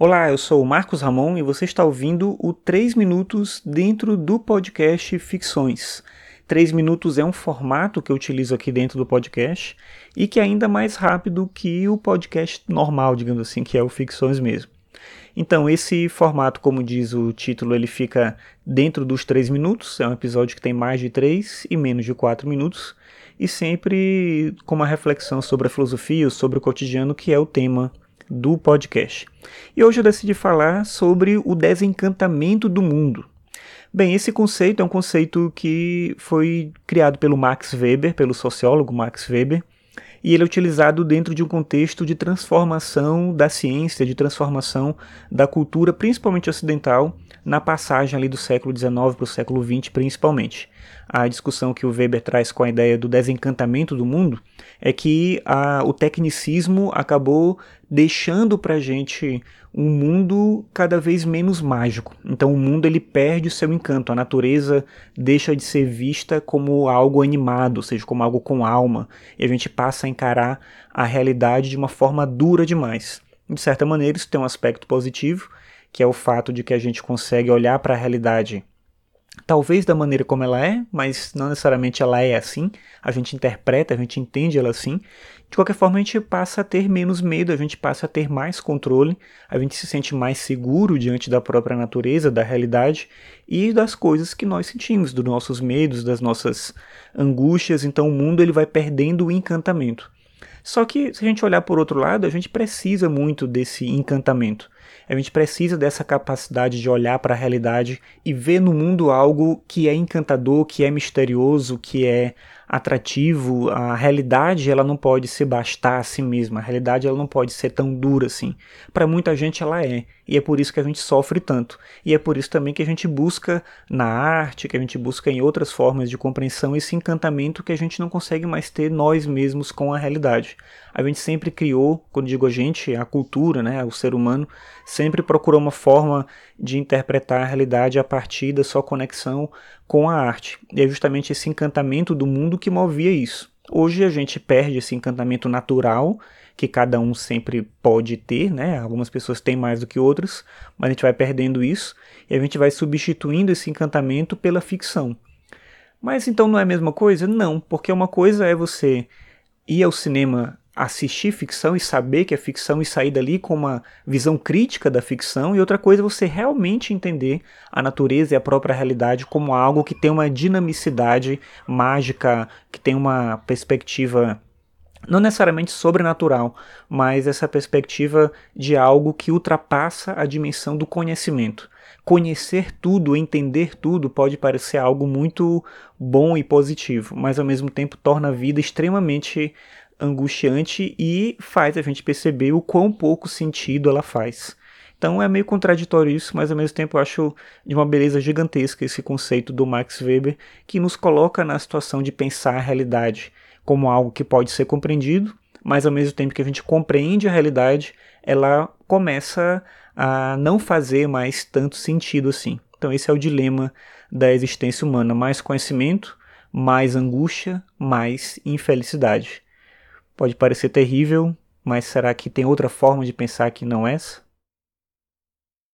Olá, eu sou o Marcos Ramon e você está ouvindo o 3 Minutos dentro do podcast Ficções. 3 minutos é um formato que eu utilizo aqui dentro do podcast e que é ainda mais rápido que o podcast normal, digamos assim, que é o Ficções mesmo. Então, esse formato, como diz o título, ele fica dentro dos 3 minutos, é um episódio que tem mais de 3 e menos de 4 minutos, e sempre com uma reflexão sobre a filosofia, sobre o cotidiano, que é o tema do podcast. E hoje eu decidi falar sobre o desencantamento do mundo. Bem, esse conceito é um conceito que foi criado pelo Max Weber, pelo sociólogo Max Weber, e ele é utilizado dentro de um contexto de transformação da ciência, de transformação da cultura, principalmente ocidental, na passagem ali do século XIX para o século XX, principalmente. A discussão que o Weber traz com a ideia do desencantamento do mundo é que a, o tecnicismo acabou deixando para a gente um mundo cada vez menos mágico. Então o mundo ele perde o seu encanto, a natureza deixa de ser vista como algo animado, ou seja, como algo com alma, e a gente passa encarar a realidade de uma forma dura demais. De certa maneira, isso tem um aspecto positivo, que é o fato de que a gente consegue olhar para a realidade talvez da maneira como ela é, mas não necessariamente ela é assim. A gente interpreta, a gente entende ela assim. De qualquer forma, a gente passa a ter menos medo, a gente passa a ter mais controle, a gente se sente mais seguro diante da própria natureza, da realidade e das coisas que nós sentimos, dos nossos medos, das nossas angústias. Então, o mundo ele vai perdendo o encantamento. Só que, se a gente olhar por outro lado, a gente precisa muito desse encantamento. A gente precisa dessa capacidade de olhar para a realidade e ver no mundo algo que é encantador, que é misterioso, que é atrativo. A realidade ela não pode se bastar a si mesma. A realidade ela não pode ser tão dura assim. Para muita gente ela é, e é por isso que a gente sofre tanto. E é por isso também que a gente busca na arte, que a gente busca em outras formas de compreensão esse encantamento que a gente não consegue mais ter nós mesmos com a realidade. A gente sempre criou, quando digo a gente, a cultura, né, o ser humano, sempre procurou uma forma de interpretar a realidade a partir da sua conexão com a arte. E é justamente esse encantamento do mundo que movia isso. Hoje a gente perde esse encantamento natural que cada um sempre pode ter, né? Algumas pessoas têm mais do que outras, mas a gente vai perdendo isso e a gente vai substituindo esse encantamento pela ficção. Mas então não é a mesma coisa? Não, porque uma coisa é você ir ao cinema assistir ficção e saber que é ficção e sair dali com uma visão crítica da ficção, e outra coisa é você realmente entender a natureza e a própria realidade como algo que tem uma dinamicidade mágica, que tem uma perspectiva não necessariamente sobrenatural, mas essa perspectiva de algo que ultrapassa a dimensão do conhecimento. Conhecer tudo, entender tudo pode parecer algo muito bom e positivo, mas ao mesmo tempo torna a vida extremamente angustiante e faz a gente perceber o quão pouco sentido ela faz. Então é meio contraditório isso, mas ao mesmo tempo eu acho de uma beleza gigantesca esse conceito do Max Weber, que nos coloca na situação de pensar a realidade como algo que pode ser compreendido, mas ao mesmo tempo que a gente compreende a realidade, ela começa a não fazer mais tanto sentido assim. Então esse é o dilema da existência humana: mais conhecimento, mais angústia, mais infelicidade. Pode parecer terrível, mas será que tem outra forma de pensar que não essa?